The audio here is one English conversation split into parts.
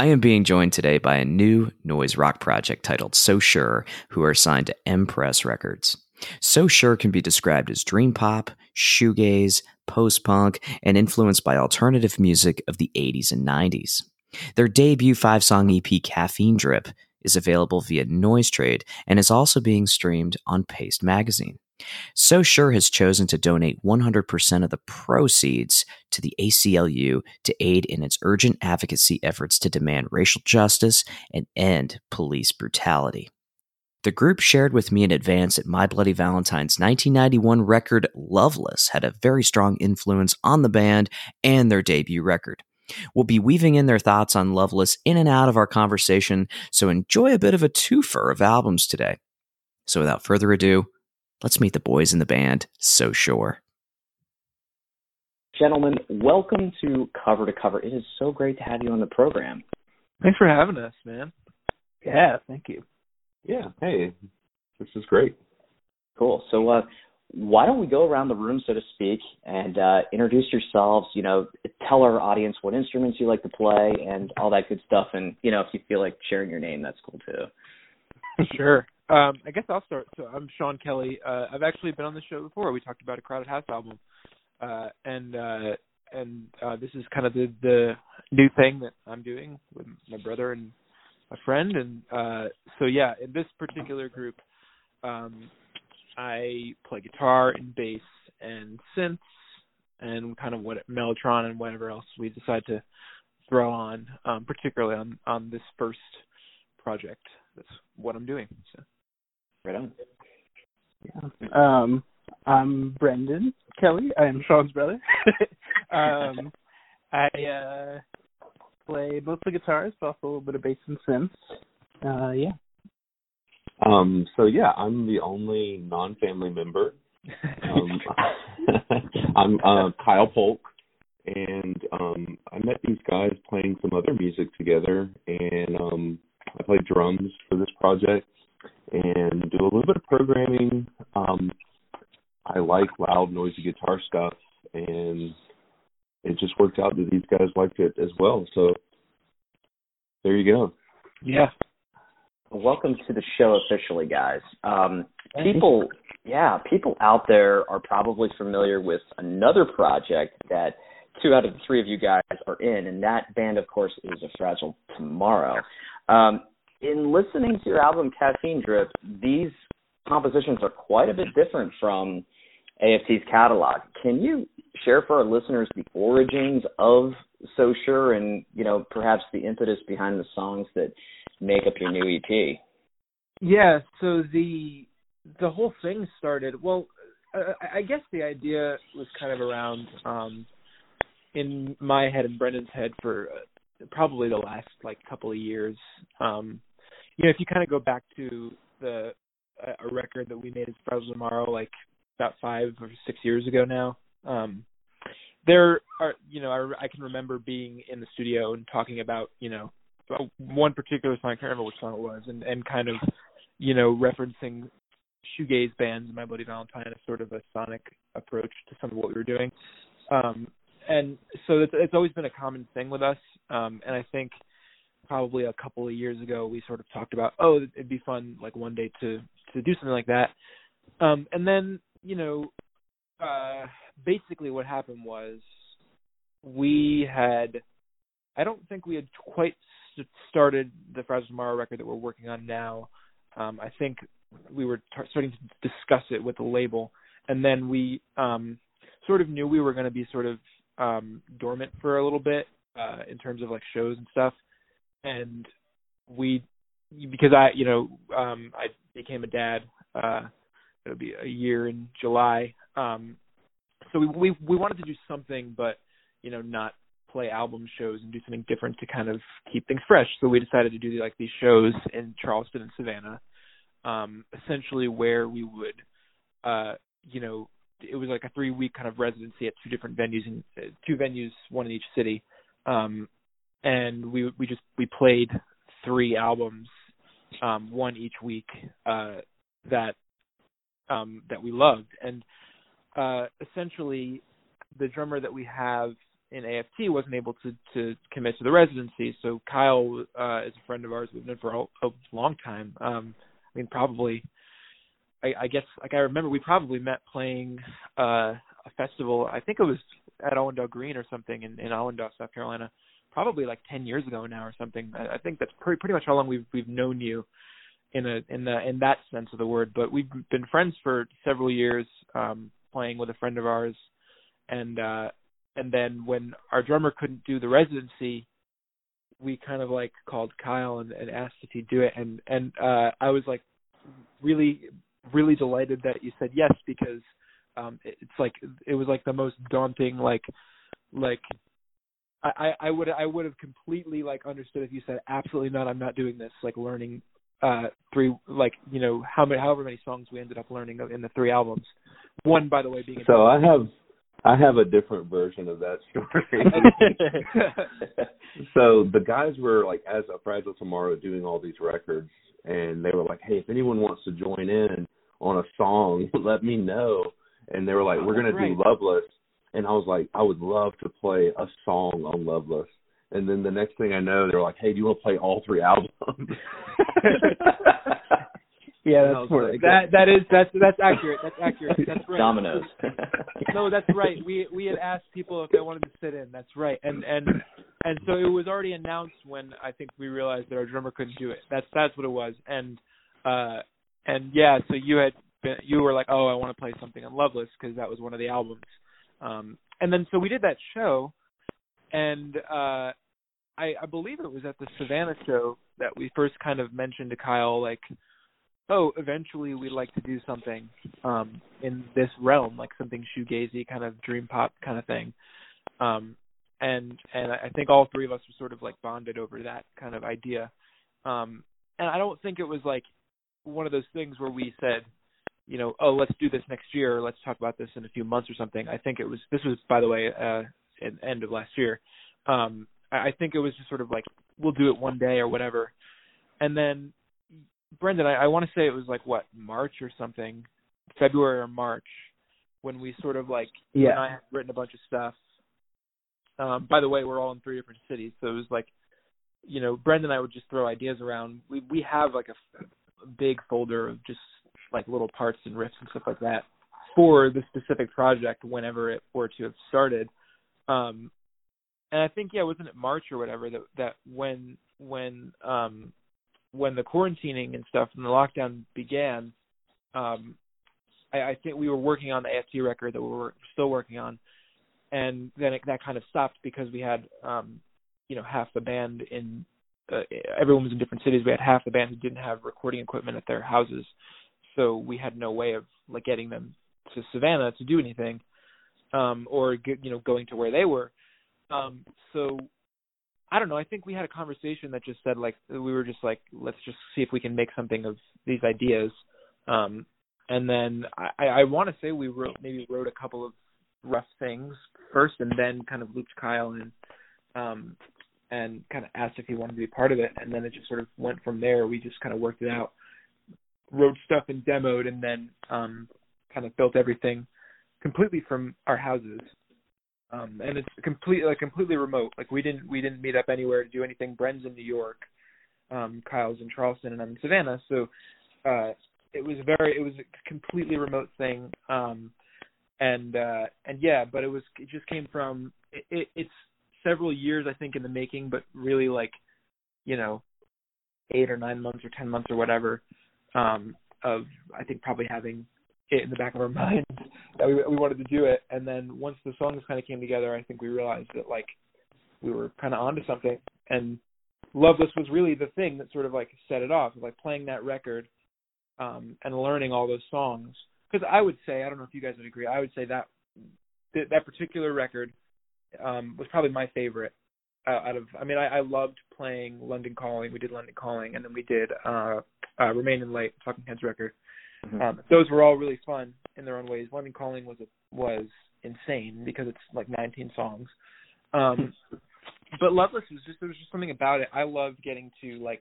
I am being joined today by a new noise rock project titled So Sure, who are signed to M Press Records. So Sure can be described as dream pop, shoegaze, post punk, and influenced by alternative music of the 80s and 90s. Their debut five song EP, Caffeine Drip, is available via Noise Trade and is also being streamed on Paste Magazine. So Sure has chosen to donate 100% of the proceeds to the ACLU to aid in its urgent advocacy efforts to demand racial justice and end police brutality. The group shared with me in advance that My Bloody Valentine's 1991 record Loveless had a very strong influence on the band and their debut record. We'll be weaving in their thoughts on Loveless in and out of our conversation, so enjoy a bit of a twofer of albums today. So without further ado, let's meet the boys in the band, So Sure. Gentlemen, welcome to Cover to Cover. It is so great to have you on the program. Thanks for having us, man. Yeah, thank you. Yeah, hey, this is great. Cool. So, uh, why don't we go around the room, so to speak, and uh, introduce yourselves? You know, tell our audience what instruments you like to play and all that good stuff. And you know, if you feel like sharing your name, that's cool too. sure. Um, I guess I'll start. So I'm Sean Kelly. Uh, I've actually been on the show before. We talked about a Crowded House album, uh, and uh, and uh, this is kind of the the new thing that I'm doing with my brother and a friend. And uh, so yeah, in this particular group, um, I play guitar and bass and synths and kind of what mellotron and whatever else we decide to throw on, um, particularly on on this first project. That's what I'm doing. So. Right on. Yeah. Um, I'm Brendan Kelly. I am Sean's brother. um, I uh, play mostly guitars, but also a little bit of bass and synths. Uh, yeah. Um, so yeah, I'm the only non-family member. Um, I'm uh, Kyle Polk, and um, I met these guys playing some other music together, and um, I played drums for this project and do a little bit of programming. Um, I like loud, noisy guitar stuff, and it just worked out that these guys liked it as well. So there you go. Yeah. Welcome to the show officially, guys. Um, people, yeah, people out there are probably familiar with another project that two out of the three of you guys are in, and that band, of course, is A Fragile Tomorrow. Um, in listening to your album Caffeine Drip, these compositions are quite a bit different from AFT's catalog. Can you share for our listeners the origins of So Sure and, you know, perhaps the impetus behind the songs that make up your new EP? Yeah, so the the whole thing started well I guess the idea was kind of around um in my head and Brendan's head for probably the last like couple of years. Um you know, if you kind of go back to the uh, a record that we made as Fragile Tomorrow, like about five or six years ago now. Um, there are, you know, I, I can remember being in the studio and talking about, you know, one particular song. I can't remember which song it was, and and kind of, you know, referencing shoegaze bands and My Bloody Valentine as sort of a sonic approach to some of what we were doing. Um, and so it's, it's always been a common thing with us. Um, and I think probably a couple of years ago we sort of talked about oh it'd be fun like one day to to do something like that. Um and then you know uh basically what happened was we had i don't think we had quite started the Fragile Tomorrow record that we're working on now. Um i think we were t- starting to discuss it with the label. And then we um sort of knew we were going to be sort of um dormant for a little bit uh in terms of like shows and stuff and we because I you know um I became a dad uh it'll be a year in July um so we we we wanted to do something but you know not play album shows and do something different to kind of keep things fresh so we decided to do like these shows in Charleston and Savannah um, essentially where we would, uh, you know, it was like a three week kind of residency at two different venues in uh, two venues, one in each city, um, and we we just we played three albums, um, one each week uh, that um, that we loved, and uh, essentially the drummer that we have in AFT wasn't able to to commit to the residency. So Kyle uh, is a friend of ours we've known for a, a long time. Um, I mean, probably. I, I guess like I remember we probably met playing uh, a festival. I think it was at Allendale Green or something in, in Allendale, South Carolina. Probably like ten years ago now or something. I, I think that's pretty pretty much how long we've we've known you in a in the in that sense of the word. But we've been friends for several years, um, playing with a friend of ours, and uh, and then when our drummer couldn't do the residency, we kind of like called Kyle and, and asked if he'd do it, and and uh, I was like really really delighted that you said yes because um, it's like it was like the most daunting like like I, I would I would have completely like understood if you said absolutely not I'm not doing this like learning uh three like you know how many however many songs we ended up learning in the three albums one by the way being so I have I have a different version of that story. so the guys were like, as a Fragile Tomorrow, doing all these records, and they were like, "Hey, if anyone wants to join in on a song, let me know." And they were like, "We're gonna do Loveless," and I was like, "I would love to play a song on Loveless." And then the next thing I know, they're like, "Hey, do you want to play all three albums?" Yeah, that's more like that. That is that's that's accurate. That's accurate. That's right. Dominoes. no, that's right. We we had asked people if they wanted to sit in. That's right. And and and so it was already announced when I think we realized that our drummer couldn't do it. That's that's what it was. And uh and yeah, so you had been, you were like, oh, I want to play something on Loveless because that was one of the albums. Um and then so we did that show, and uh I I believe it was at the Savannah show that we first kind of mentioned to Kyle like oh, eventually we'd like to do something um in this realm, like something shoegazy kind of dream pop kind of thing. Um and and I think all three of us were sort of like bonded over that kind of idea. Um and I don't think it was like one of those things where we said, you know, oh, let's do this next year, or let's talk about this in a few months or something. I think it was this was by the way, uh at the end of last year. Um I think it was just sort of like we'll do it one day or whatever. And then Brendan, I, I want to say it was like what March or something, February or March, when we sort of like yeah. and I had written a bunch of stuff. Um, by the way, we're all in three different cities, so it was like, you know, Brendan and I would just throw ideas around. We we have like a, a big folder of just like little parts and riffs and stuff like that for the specific project whenever it were to have started. Um, and I think yeah, wasn't it March or whatever that that when when um when the quarantining and stuff and the lockdown began, um, I, I think we were working on the AFT record that we were still working on, and then it, that kind of stopped because we had, um, you know, half the band in. Uh, everyone was in different cities. We had half the band who didn't have recording equipment at their houses, so we had no way of like getting them to Savannah to do anything, um, or you know going to where they were. Um, so I don't know. I think we had a conversation that just said like we were just like let's just see if we can make something of these ideas. Um, and then I, I want to say we wrote maybe wrote a couple of rough things first, and then kind of looped Kyle in, um, and kind of asked if he wanted to be part of it. And then it just sort of went from there. We just kind of worked it out, wrote stuff and demoed, and then um, kind of built everything completely from our houses. Um and it's completely like completely remote. Like we didn't we didn't meet up anywhere to do anything. Bren's in new york um kyle's in charleston and i'm in savannah. So uh it was very it was a completely remote thing. Um and uh and yeah but it was it just came from it, it it's several years i think in the making but really like you know eight or nine months or ten months or whatever um of i think probably having it in the back of our mind that we we wanted to do it. And then once the songs kind of came together, I think we realized that like we were kind of onto something. And Loveless was really the thing that sort of like set it off, like playing that record um, and learning all those songs. Because I would say, I don't know if you guys would agree, I would say that that, that particular record um, was probably my favorite out of I mean I, I loved playing London Calling. We did London Calling, and then we did uh, uh Remain in Light, Talking Heads record. Mm-hmm. Um, those were all really fun in their own ways. London Calling was a, was insane because it's like 19 songs. Um, but Loveless was just there was just something about it. I loved getting to like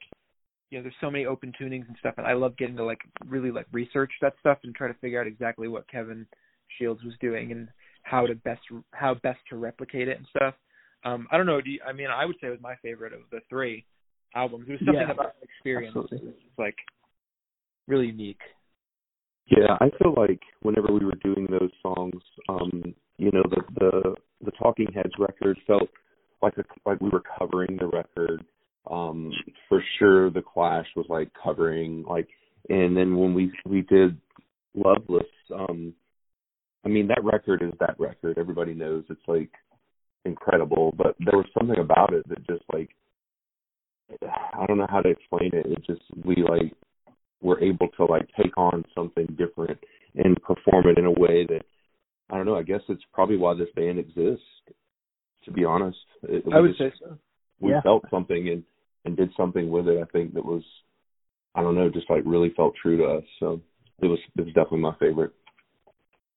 you know there's so many open tunings and stuff, and I love getting to like really like research that stuff and try to figure out exactly what Kevin Shields was doing and how to best how best to replicate it and stuff. Um, I don't know. Do you, I mean, I would say it was my favorite of the three albums. There was something yeah, about the experience. Absolutely. It was like really unique. Yeah, I feel like whenever we were doing those songs, um, you know, the the the Talking Heads record felt like a, like we were covering the record. Um, for sure, the Clash was like covering like, and then when we we did Loveless, um, I mean that record is that record. Everybody knows it's like incredible, but there was something about it that just like I don't know how to explain it. It just we like were able to like take on something different and perform it in a way that I don't know. I guess it's probably why this band exists. To be honest, it, I would just, say so. We yeah. felt something and and did something with it. I think that was I don't know, just like really felt true to us. So it was it was definitely my favorite.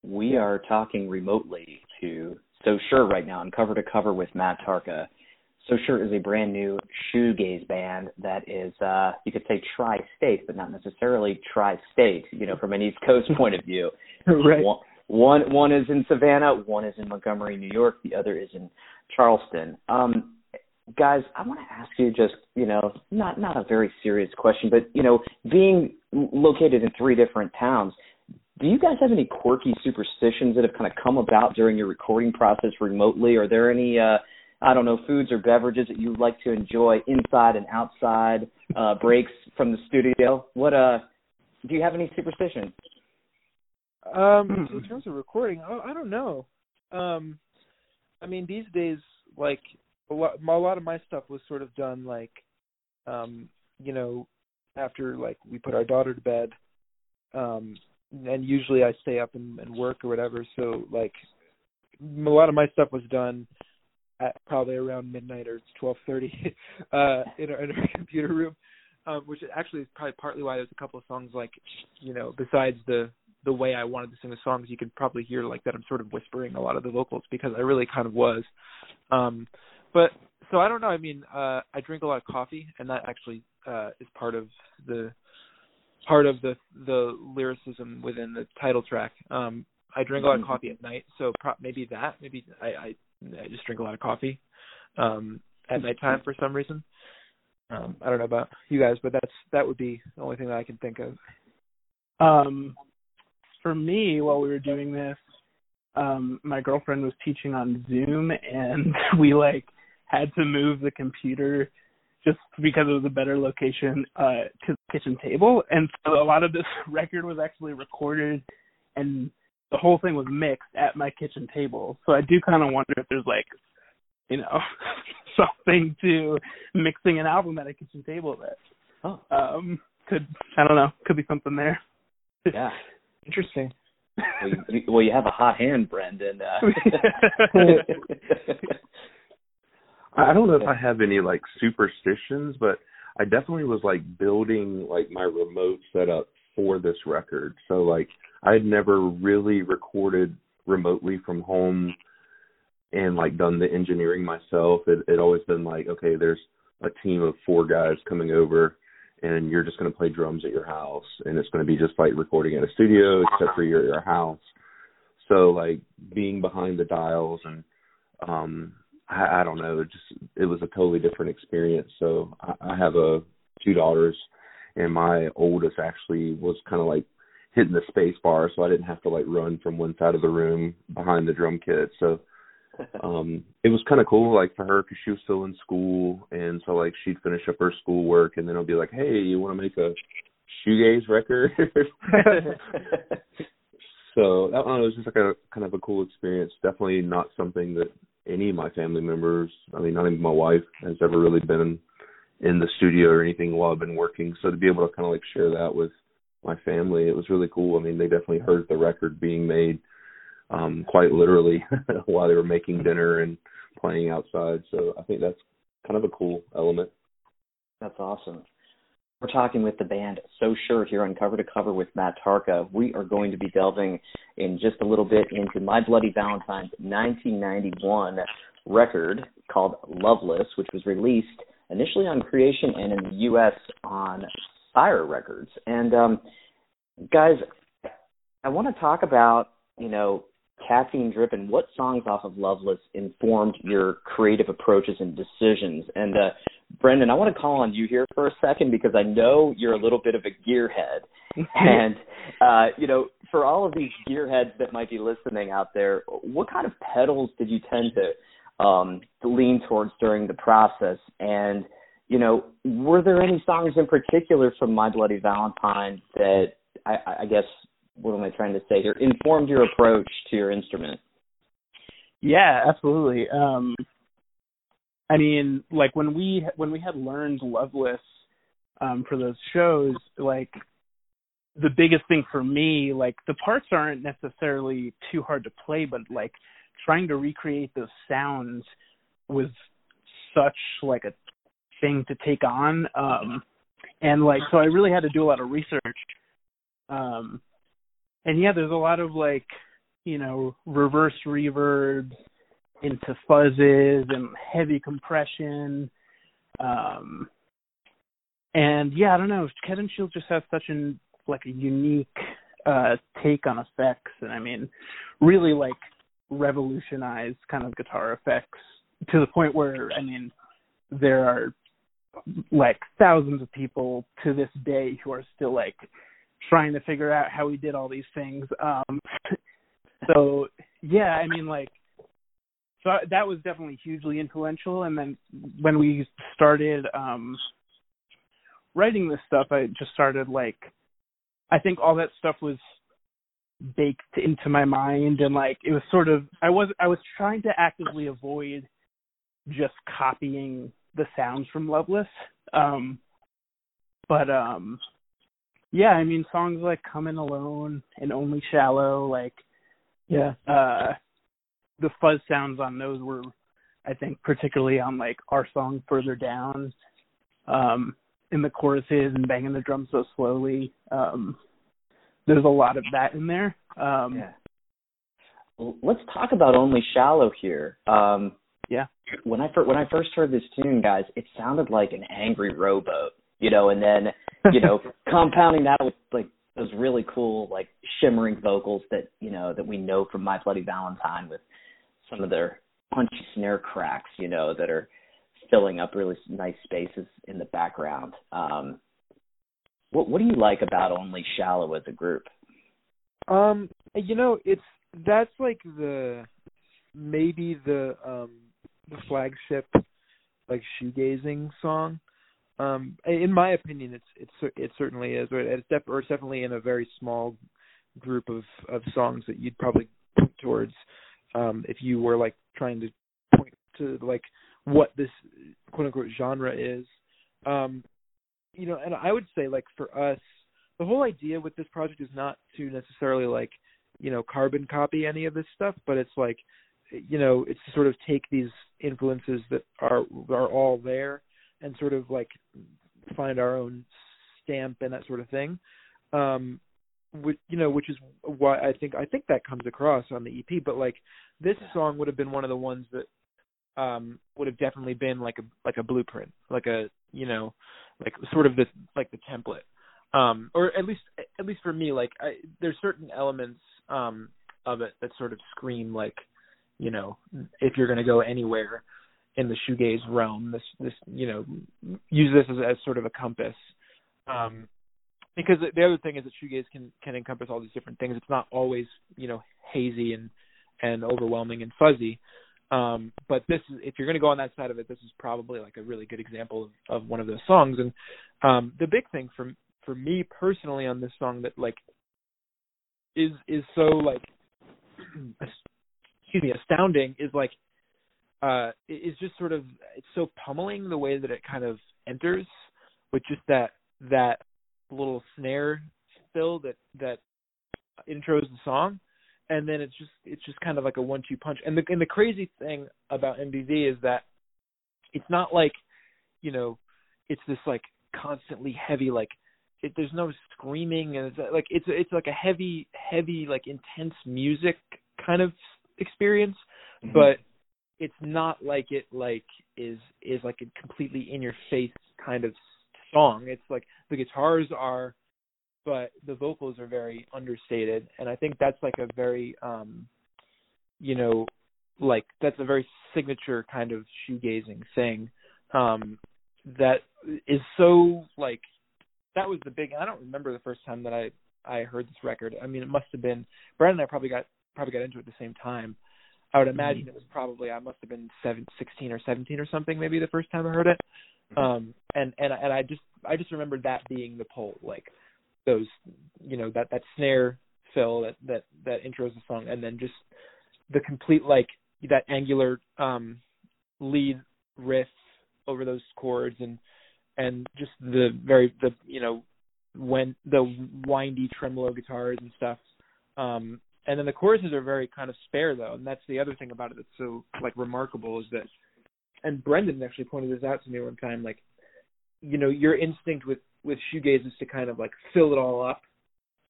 We are talking remotely to So Sure right now, and cover to cover with Matt Tarka. So Sure is a brand new shoegaze band that is, uh, you could say tri-state, but not necessarily tri-state, you know, from an East Coast point of view. right. One, one, one is in Savannah, one is in Montgomery, New York, the other is in Charleston. Um, guys, I want to ask you just, you know, not not a very serious question, but you know, being located in three different towns, do you guys have any quirky superstitions that have kind of come about during your recording process remotely? Are there any uh I don't know, foods or beverages that you like to enjoy inside and outside uh, breaks from the studio? What uh, do you have any superstitions? Um, in terms of recording, I, I don't know. Um, I mean, these days, like a lot, a lot of my stuff was sort of done like, um, you know, after like we put our daughter to bed, um, and usually I stay up and, and work or whatever. So like, a lot of my stuff was done at probably around midnight or twelve thirty uh in our, in our computer room um which actually is probably partly why there's a couple of songs like you know besides the the way I wanted to sing the songs you could probably hear like that I'm sort of whispering a lot of the vocals because I really kind of was um but so I don't know I mean uh I drink a lot of coffee and that actually uh is part of the part of the the lyricism within the title track um I drink a lot of coffee at night, so pro- maybe that. Maybe I, I I just drink a lot of coffee um at nighttime for some reason. Um I don't know about you guys, but that's that would be the only thing that I can think of. Um for me while we were doing this, um my girlfriend was teaching on Zoom and we like had to move the computer just because it was a better location uh to the kitchen table and so a lot of this record was actually recorded and the whole thing was mixed at my kitchen table. So I do kind of wonder if there's like, you know, something to mixing an album at a kitchen table that oh. um could I don't know could be something there. Yeah, interesting. well, you, well, you have a hot hand, Brendan. Uh. I don't know if I have any like superstitions, but I definitely was like building like my remote setup for this record. So like I had never really recorded remotely from home and like done the engineering myself. It it always been like, okay, there's a team of four guys coming over and you're just going to play drums at your house and it's going to be just like recording at a studio except for your your house. So like being behind the dials and um I, I don't know, it just it was a totally different experience. So I, I have a two daughters and my oldest actually was kind of like hitting the space bar so I didn't have to like run from one side of the room behind the drum kit. So um it was kind of cool like for her cuz she was still in school and so like she'd finish up her schoolwork and then I'll be like, "Hey, you want to make a shoegaze record?" so that one was just like a kind of a cool experience. Definitely not something that any of my family members, I mean, not even my wife has ever really been in the studio or anything while I've been working. So to be able to kind of like share that with my family, it was really cool. I mean, they definitely heard the record being made um quite literally while they were making dinner and playing outside. So I think that's kind of a cool element. That's awesome. We're talking with the band So Sure here on Cover to Cover with Matt Tarka. We are going to be delving in just a little bit into My Bloody Valentine's 1991 record called Loveless, which was released initially on Creation and in the U.S. on Sire Records. And um, guys, I want to talk about you know caffeine drip and what songs off of Loveless informed your creative approaches and decisions. And uh, Brendan, I want to call on you here for a second because I know you're a little bit of a gearhead. and uh, you know, for all of these gearheads that might be listening out there, what kind of pedals did you tend to um, lean towards during the process? And you know, were there any songs in particular from My Bloody Valentine that I, I guess what am I trying to say here? Informed your approach to your instrument. Yeah, absolutely. Um, I mean, like when we when we had learned Loveless um, for those shows, like the biggest thing for me, like the parts aren't necessarily too hard to play, but like trying to recreate those sounds was such like a thing to take on. Um and like so I really had to do a lot of research. Um and yeah, there's a lot of like, you know, reverse reverb into fuzzes and heavy compression. Um and yeah, I don't know. Kevin Shields just has such an like a unique uh take on effects and I mean really like revolutionized kind of guitar effects to the point where I mean there are like thousands of people to this day who are still like trying to figure out how he did all these things. Um so yeah, I mean like so that was definitely hugely influential and then when we started um writing this stuff I just started like I think all that stuff was baked into my mind and like it was sort of I was I was trying to actively avoid just copying the sounds from Loveless. Um but um yeah, I mean songs like Come in Alone and Only Shallow, like yeah. Uh the fuzz sounds on those were I think particularly on like our song Further Down. Um in the choruses and banging the drums so slowly. Um there's a lot of that in there. Um yeah. Well, let's talk about Only Shallow here. Um yeah. When I first when I first heard this tune, guys, it sounded like an angry rowboat, you know, and then you know, compounding that with like those really cool like shimmering vocals that you know that we know from My Bloody Valentine with some of their punchy snare cracks, you know, that are filling up really nice spaces in the background. Um, what what do you like about Only Shallow as a group? Um, you know, it's that's like the maybe the um the flagship like shoegazing song um, in my opinion, it's it's it certainly is. It's, def- or it's definitely in a very small group of of songs that you'd probably point towards um, if you were like trying to point to like what this quote unquote genre is. Um, you know, and I would say like for us, the whole idea with this project is not to necessarily like you know carbon copy any of this stuff, but it's like you know it's to sort of take these influences that are are all there and sort of like find our own stamp and that sort of thing. Um which you know, which is why I think I think that comes across on the EP. But like this song would have been one of the ones that um would have definitely been like a like a blueprint, like a you know, like sort of this like the template. Um or at least at least for me, like I there's certain elements um of it that sort of scream like, you know, if you're gonna go anywhere, in the shoegaze realm. This this you know use this as, as sort of a compass. Um, because the other thing is that shoegaze can can encompass all these different things. It's not always you know hazy and and overwhelming and fuzzy. Um, but this is if you're going to go on that side of it, this is probably like a really good example of, of one of those songs. And um, the big thing for for me personally on this song that like is is so like excuse me astounding is like uh is just sort of it's so pummeling the way that it kind of enters with just that that little snare fill that that intros the song and then it's just it's just kind of like a one two punch and the and the crazy thing about MBV is that it's not like you know it's this like constantly heavy like it, there's no screaming and it's like it's it's like a heavy heavy like intense music kind of experience Mm-hmm. but it's not like it like is is like a completely in your face kind of song it's like the guitars are but the vocals are very understated and i think that's like a very um you know like that's a very signature kind of shoegazing thing um that is so like that was the big i don't remember the first time that i i heard this record. I mean it must have been Brendan and i probably got probably got into it at the same time. I would imagine it was probably i must have been seven, 16 or 17 or something maybe the first time i heard it. Um and and and i just i just remembered that being the pull like those you know that that snare fill that that that intros the song and then just the complete like that angular um lead riff over those chords and and just the very the you know when the windy tremolo guitars and stuff. Um and then the choruses are very kind of spare though and that's the other thing about it that's so like remarkable is that and Brendan actually pointed this out to me one time like you know your instinct with with shoegaze is to kind of like fill it all up.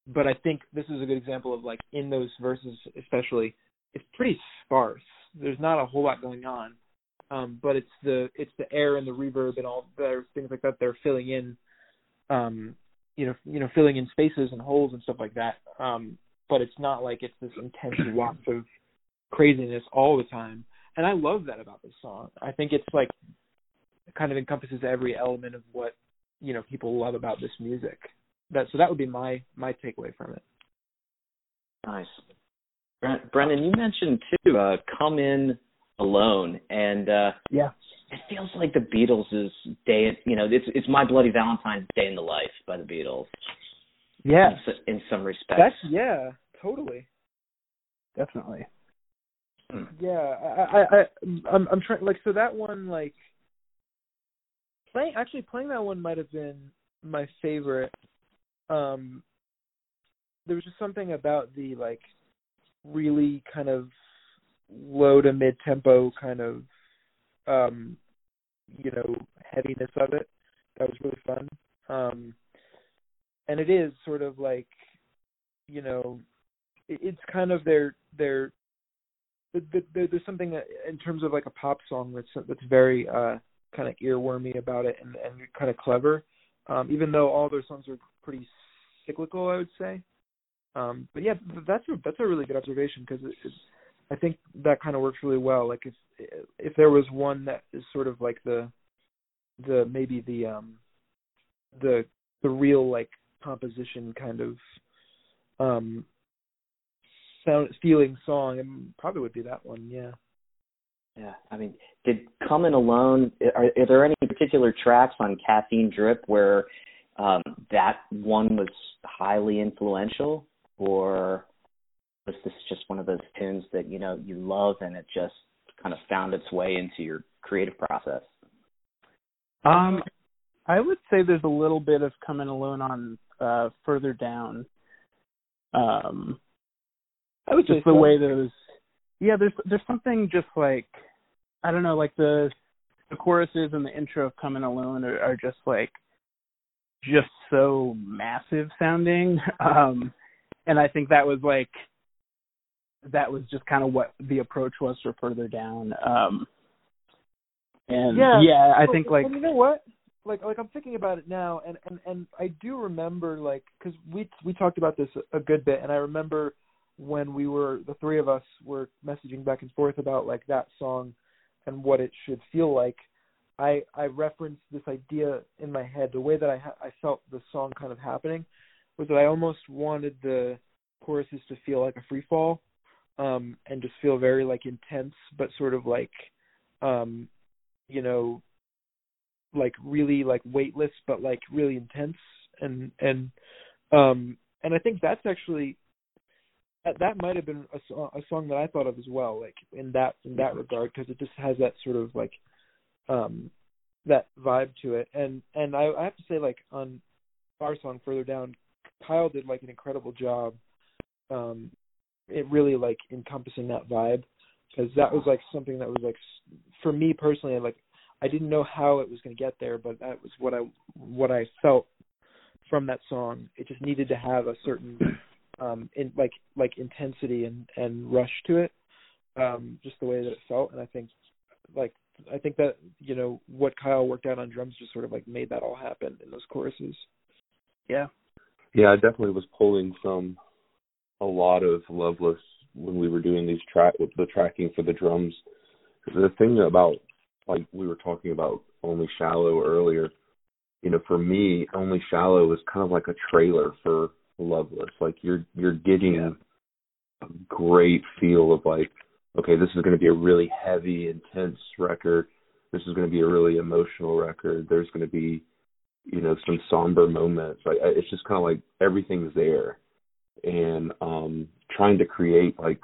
But I think this is a good example of like in those verses especially it's pretty sparse. There's not a whole lot going on. Um but it's the it's the air and the reverb and all the things like that they're filling in um you know you know filling in spaces and holes and stuff like that. Um but it's not like it's this intense waft of craziness all the time. And I love that about this song. I think it's like it kind of encompasses every element of what you know people love about this music that so that would be my my takeaway from it Nice. Bre- Brendan, you mentioned too, uh, "Come In Alone," and uh, Yeah. it feels like the Beatles' is day. You know, it's it's "My Bloody Valentine's" Day in the Life by the Beatles. Yeah, in, in some respects. that's yeah totally definitely. Hmm. yeah I I, I I'm I'm trying like so that one like playing actually playing that one might have been my favorite. Um there was just something about the like really kind of low to mid tempo kind of um you know heaviness of it. That was really fun. Um and it is sort of like you know it, it's kind of their their the, the, the, there's something in terms of like a pop song that's that's very uh kind of earwormy about it and and kind of clever. Um even though all their songs are pretty cyclical i would say. Um but yeah that's a that's a really good observation because it, it, i think that kind of works really well. Like if if there was one that is sort of like the the maybe the um the the real like composition kind of um sound feeling song it probably would be that one yeah Yeah, I mean, did "Come in Alone"? Are, are there any particular tracks on "Caffeine Drip" where um, that one was highly influential, or was this just one of those tunes that you know you love and it just kind of found its way into your creative process? Um, I would say there's a little bit of Come in Alone on uh further down. Um, i would say just the so. way those. Yeah, there's there's something just like I don't know, like the the choruses and the intro of Come in Alone are, are just like just so massive sounding. Um, and I think that was like that was just kind of what the approach was for further down. Um, and Yeah. yeah, I think like well, you know what like like i'm thinking about it now and and and i do remember like because we we talked about this a good bit and i remember when we were the three of us were messaging back and forth about like that song and what it should feel like i i referenced this idea in my head. The way that i ha- i felt the song kind of happening was that i almost wanted the choruses to feel like a free fall um and just feel very like intense but sort of like um you know like really like weightless but like really intense and and um and I think that's actually that, might have been a, a song that I thought of as well like in that in that regard because it just has that sort of like um that vibe to it and and I, I have to say like on our song further down Kyle did like an incredible job um it really like encompassing that vibe because that was like something that was like for me personally like I didn't know how it was going to get there, but that was what I what I felt from that song. It just needed to have a certain um in like like intensity and and rush to it. Um just the way that it felt and I think like I think that you know what Kyle worked out on drums just sort of like made that all happen in those choruses. Yeah. Yeah, I definitely was pulling from a lot of Loveless when we were doing these track with the tracking for the drums. The thing about like we were talking about only shallow earlier, you know, for me, only shallow is kind of like a trailer for Loveless. Like you're you're getting Yeah. a great feel of like, okay, this is going to be a really heavy, intense record. This is going to be a really emotional record. There's going to be, you know, some somber moments. Like it's just kind of like everything's there, and um trying to create like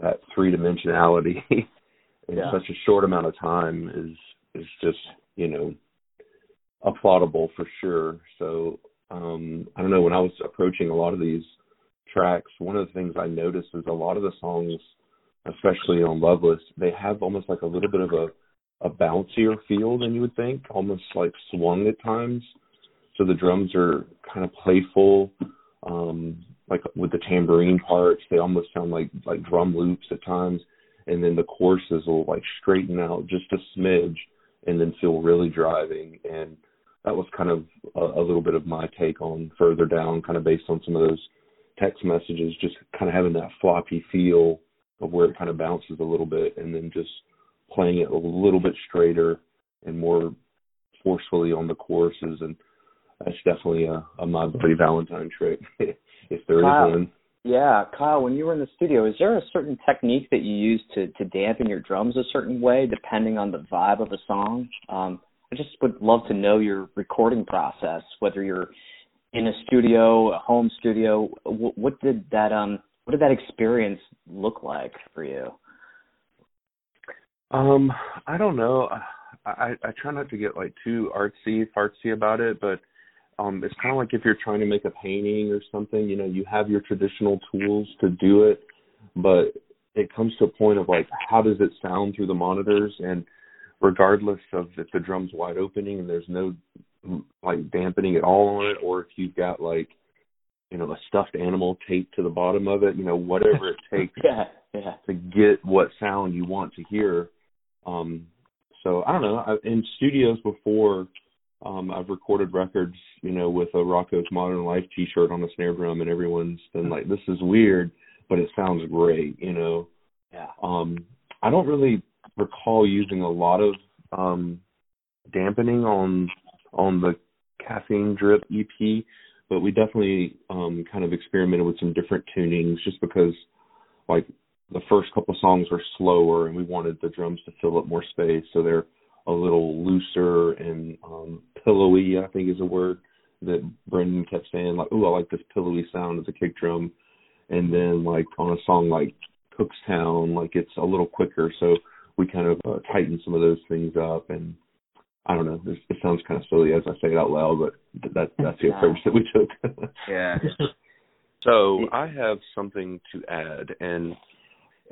that three dimensionality in Yeah. such a short amount of time is is just you know applaudable for sure. So um I don't know when I was approaching a lot of these tracks, one of the things I noticed is a lot of the songs, especially on Loveless, they have almost like a little bit of a a bouncier feel than you would think, almost like swung at times. So the drums are kind of playful, um, like with the tambourine parts, they almost sound like like drum loops at times, and then the choruses will like straighten out just a smidge, and then feel really driving. And that was kind of a, a little bit of my take on further down, kind of based on some of those text messages, just kind of having that floppy feel of where it kind of bounces a little bit, and then just playing it a little bit straighter and more forcefully on the choruses and that's definitely a, a My Bloody Valentine trick, if there is one. Yeah, Kyle, when you were in the studio, is there a certain technique that you use to to dampen your drums a certain way, depending on the vibe of a song? Um, I just would love to know your recording process, whether you're in a studio, a home studio. What, what did that um what did that experience look like for you? Um, I don't know. I, I try not to get like too artsy fartsy about it, but um, it's kind of like if you're trying to make a painting or something. You know, you have your traditional tools to do it, but it comes to a point of like, how does it sound through the monitors? And regardless of if the drum's wide opening and there's no like dampening at all on it, or if you've got like you know a stuffed animal taped to the bottom of it, you know, whatever it takes Yeah, yeah. to get what sound you want to hear. Um, so I don't know. I, in studios before, um, I've recorded records, you know, with a Rocko's Modern Life T-shirt on the snare drum, and everyone's been like, "This is weird, but it sounds great," you know. Yeah. Um, I don't really recall using a lot of um, dampening on on the caffeine drip EP, but we definitely um, kind of experimented with some different tunings, just because like the first couple songs were slower and we wanted the drums to fill up more space, so they're a little looser and um, pillowy. I think is a word that Brendan kept saying, like, "Ooh, I like this pillowy sound of the kick drum." And then like on a song like Cookstown, like it's a little quicker, so we kind of uh, tightened some of those things up. And I don't know, it, it sounds kind of silly as I say it out loud, but th- that that's the Yeah. approach that we took. Yeah. So I have something to add, and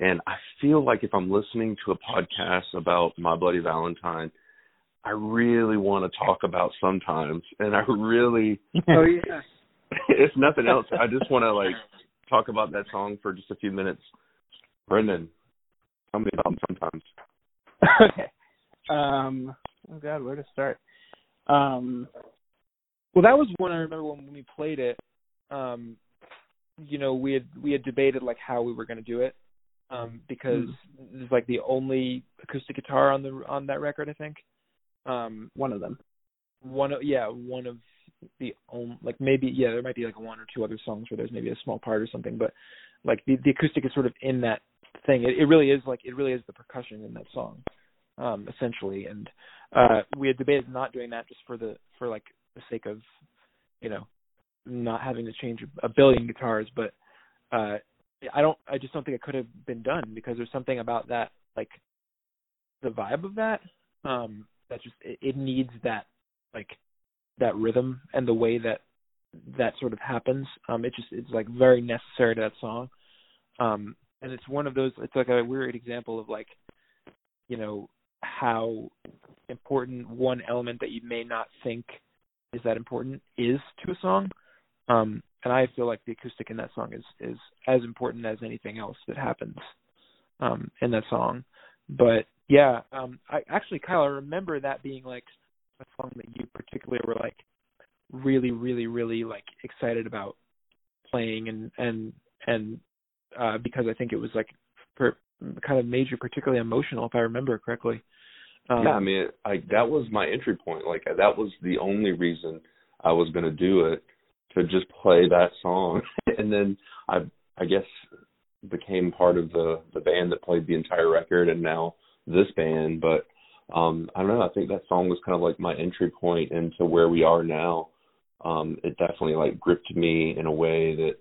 and I feel like if I'm listening to a podcast about My Bloody Valentine, I really want to talk about sometimes, and I really, oh yeah. if nothing else, I just want to like talk about that song for just a few minutes. Brendan, tell me about sometimes. okay. Um. Oh God, where to start? Um. Well, that was one I remember when we played it. Um, you know, we had we had debated like how we were going to do it, um, because it's like the only acoustic guitar on the on that record, I think. Um, One of them. one of yeah, one of the only like maybe yeah, there might be like one or two other songs where there's maybe a small part or something, but like the the acoustic is sort of in that thing. It, it really is like it really is the percussion in that song, um, essentially. And uh, we had debated not doing that just for the for like the sake of, you know, not having to change a billion guitars. But uh, I don't, I just don't think it could have been done because there's something about that like the vibe of that um, that just it, it needs that like that rhythm and the way that that sort of happens. Um, it just it's like very necessary to that song. Um, and it's one of those. It's like a weird example of like, you know, how important one element that you may not think is that important is to a song. Um, and I feel like the acoustic in that song is is as important as anything else that happens um, in that song. But yeah, um, I actually, Kyle, I remember that being like a song that you particularly were like really, really, really like excited about playing and and and uh, because I think it was like per, kind of you particularly emotional, if I remember correctly. Um, yeah, I mean, I that was my entry point. Like that was the only reason I was going to do it to just play that song, and then I I guess became part of the the band that played the entire record, and now this band. But um I don't know. I think that song was kind of like my entry point into where we are now. Um, it definitely like gripped me in a way that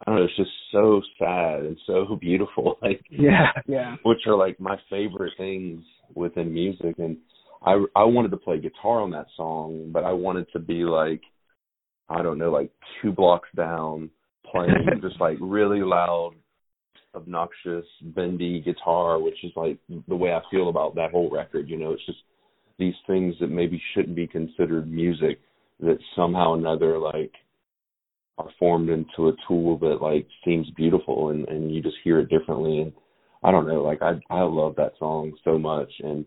I don't know, it's just so sad and so beautiful. Like yeah, yeah. Which are like my favorite things within music and I I wanted to play guitar on that song, but I wanted to be like I don't know, like two blocks down playing just like really loud, obnoxious, bendy guitar, which is like the way I feel about that whole record, you know, it's just these things that maybe shouldn't be considered music that somehow or another like are formed into a tool that like seems beautiful and and you just hear it differently. And I don't know like I I love that song so much. And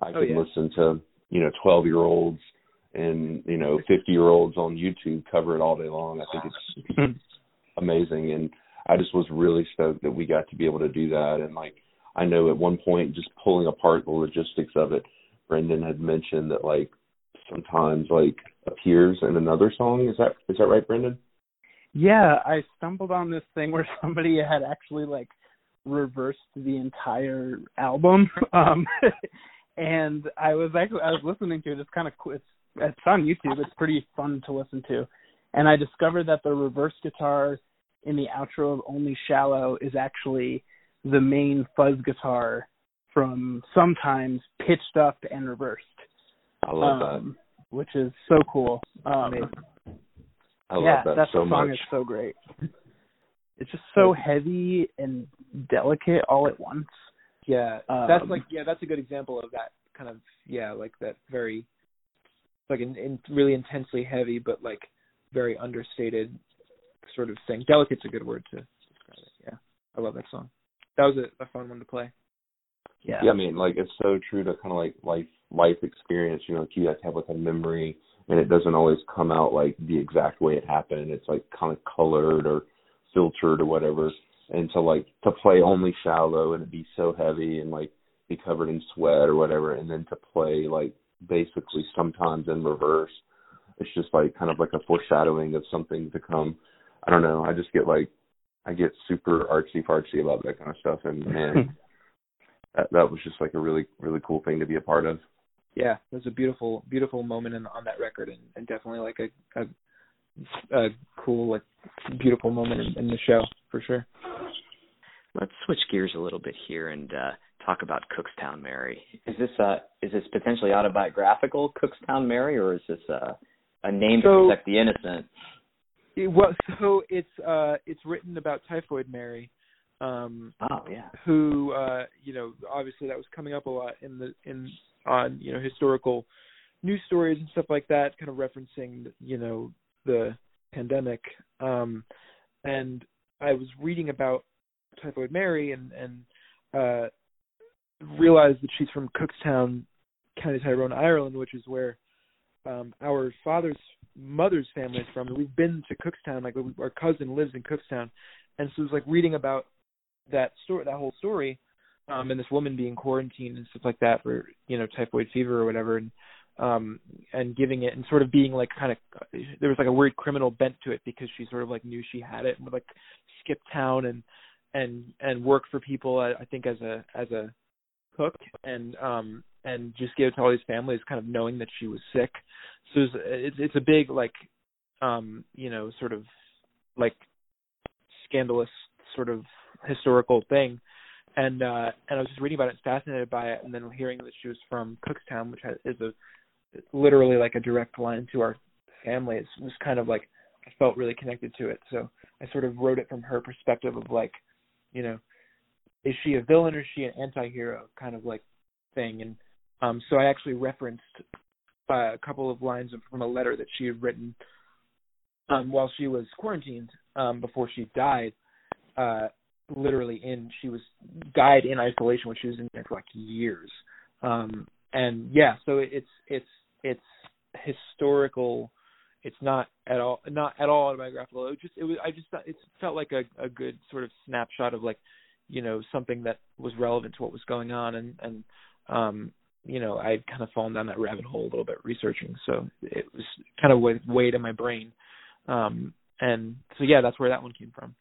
I oh, can yeah. listen to you know 12 year olds and you know 50 year olds on YouTube cover it all day long. I think it's amazing. And I just was really stoked that we got to be able to do that. And like I know at one point just pulling apart the logistics of it Brendan had mentioned that like sometimes like appears in another song. Is that is that right Brendan yeah, I stumbled on this thing where somebody had actually like reversed the entire album. Um and I was actually I was listening to it. It's kind of cool. It's it's on YouTube. It's pretty fun to listen to. And I discovered that the reverse guitar in the outro of Only Shallow is actually the main fuzz guitar from sometimes pitched up and reversed. I love um, that. Which is so cool. Um, I yeah, love that that so song much. is so great. It's just so heavy and delicate all at once. Yeah, Um, that's like yeah, that's a good example of that kind of yeah, like that very like in, in really intensely heavy but like very understated sort of thing. Delicate's a good word to describe it. Yeah, I love that song. That was a, a fun one to play. Yeah. yeah, I mean, like it's so true to kind of like life life experience. You know, like you guys have like a memory, and it doesn't always come out like the exact way it happened. It's like kind of colored or filtered or whatever. And to like to play only shallow and it be so heavy and like be covered in sweat or whatever, and then to play like basically sometimes in reverse. It's just like kind of like a foreshadowing of something to come. I don't know. I just get like I get super artsy fartsy about that kind of stuff, and man, that that was just like a really really cool thing to be a part of. Yeah, it was a beautiful beautiful moment in, on that record and, and definitely like a, a a cool like beautiful moment in, in the show for sure. Let's switch gears a little bit here and uh, talk about Cookstown Mary. Is this uh is this potentially autobiographical, Cookstown Mary, or is this uh, a name So- to protect the innocent? It, well, so it's uh it's written about Typhoid Mary, um, Oh yeah. who uh you know obviously that was coming up a lot in the in on you know historical news stories and stuff like that, kind of referencing you know the pandemic. Um, and I was reading about Typhoid Mary and and uh realized that she's from Cookstown, County Tyrone, Ireland, which is where um our father's mother's family is from. We've been to Cookstown, like our cousin lives in Cookstown, and so it was like reading about that story, that whole story, um, and this woman being quarantined and stuff like that for you know typhoid fever or whatever, and um and giving it and sort of being like kind of there was like a weird criminal bent to it because she sort of like knew she had it and would like skip town and and and work for people I, I think as a as a cook and um and just give it to all these families kind of knowing that she was sick. So it's it's, it's a big like um you know sort of like scandalous sort of historical thing and uh and I was just reading about it fascinated by it and then hearing that she was from Cookstown which has, is a literally like a direct line to our family it was kind of like I felt really connected to it so I sort of wrote it from her perspective of like you know is she a villain or is she an anti-hero kind of like thing and Um, so I actually referenced uh, a couple of lines from a letter that she had written um, while she was quarantined um, before she died. Uh, literally in she was died in isolation when she was in there for like years. Um, and yeah, so it's it's it's historical. It's not at all not at all autobiographical. It just it was I just it felt like a a good sort of snapshot of like you know something that was relevant to what was going on and and um you know I'd kind of fallen down that rabbit hole a little bit researching so it was kind of weighed, weighed in my brain um and so yeah that's where that one came from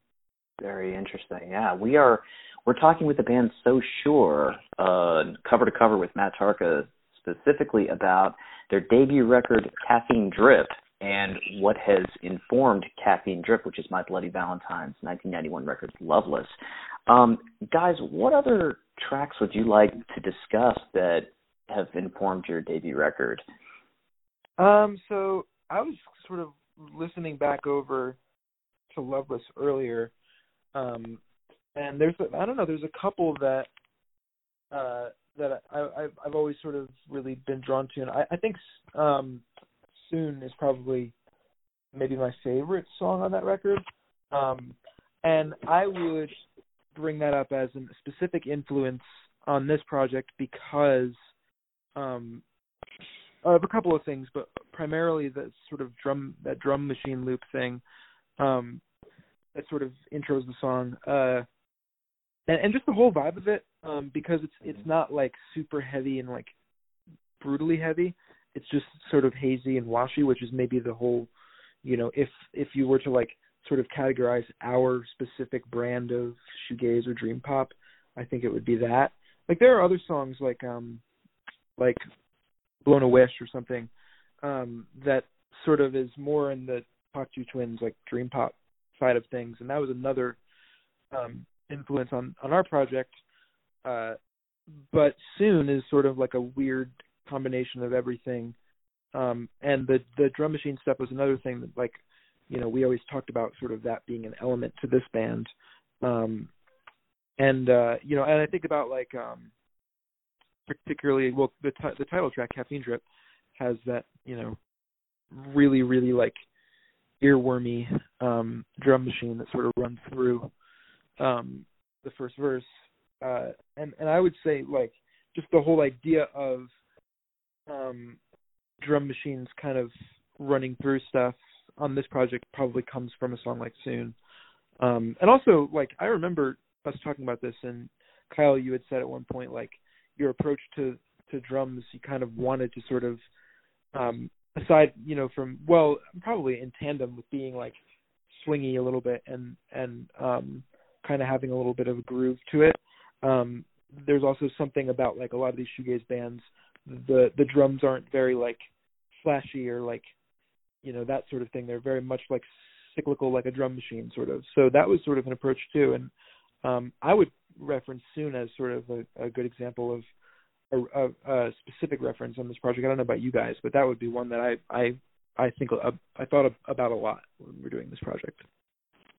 very interesting yeah we are we're talking with the band so sure uh cover to cover with matt tarka specifically about their debut record caffeine drip and what has informed Caffeine Drip, which is My Bloody Valentine's 1991 record, Loveless. Um, guys, what other tracks would you like to discuss that have informed your debut record? Um, so I was sort of listening back over to Loveless earlier, um, and there's I don't know, there's a couple that uh, that I, I've I've always sort of really been drawn to, and I, I think um, Soon is probably maybe my favorite song on that record. Um, and I would bring that up as a specific influence on this project because um, of a couple of things, but primarily the sort of drum that drum machine loop thing um, that sort of intros the song, uh, and, and just the whole vibe of it um, because it's it's not like super heavy and like brutally heavy. It's just sort of hazy and washy, which is maybe the whole, you know, if if you were to like sort of categorize our specific brand of shoegaze or dream pop, I think it would be that. Like there are other songs like um like Blown a Wish or something um that sort of is more in the Cocteau Twins like dream pop side of things and that was another um influence on on our project uh but soon is sort of like a weird combination of everything. Um, and the the drum machine stuff was another thing that like you know we always talked about sort of that being an element to this band. Um, and uh, you know, and I think about like um, particularly well the t- the title track Caffeine Drip has that you know really really like earwormy um drum machine that sort of runs through um the first verse uh and and I would say like just the whole idea of um, drum machines kind of running through stuff on this project probably comes from a song like Soon. Um, and also, like I remember us talking about this, and Kyle, you had said at one point like your approach to to drums, you kind of wanted to sort of um, aside, you know, from well, probably in tandem with being like swingy a little bit and and um, kind of having a little bit of a groove to it. Um, there's also something about like a lot of these shoegaze bands the the drums aren't very like flashy or like you know that sort of thing. They're very much like cyclical, like a drum machine, sort of. So that was sort of an approach too, and um, I would reference soon as sort of a, a good example of a, a, a specific reference on this project. I don't know about you guys, but that would be one that I I I think uh, I thought about a lot when we are doing this project.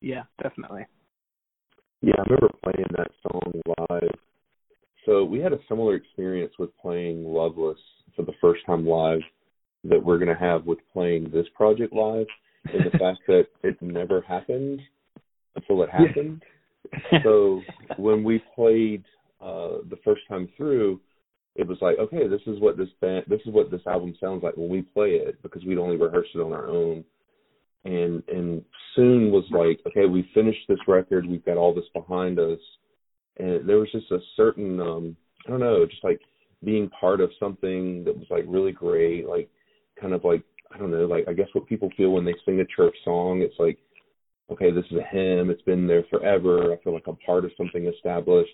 Yeah, definitely. Yeah, I remember playing that song live so we had a similar experience with playing Loveless for the first time live that we're going to have with playing this project live, and the fact that it never happened until it happened. so when we played uh the first time through, it was like, okay, this is what this band, this is what this album sounds like when we play it because we'd only rehearsed it on our own. And and soon was like, okay, we finished this record, we've got all this behind us and there was just a certain um I don't know, just like being part of something that was like really great, like kind of like I don't know, like I guess what people feel when they sing a church song, it's like, okay, this is a hymn, it's been there forever. I feel like I'm part of something established.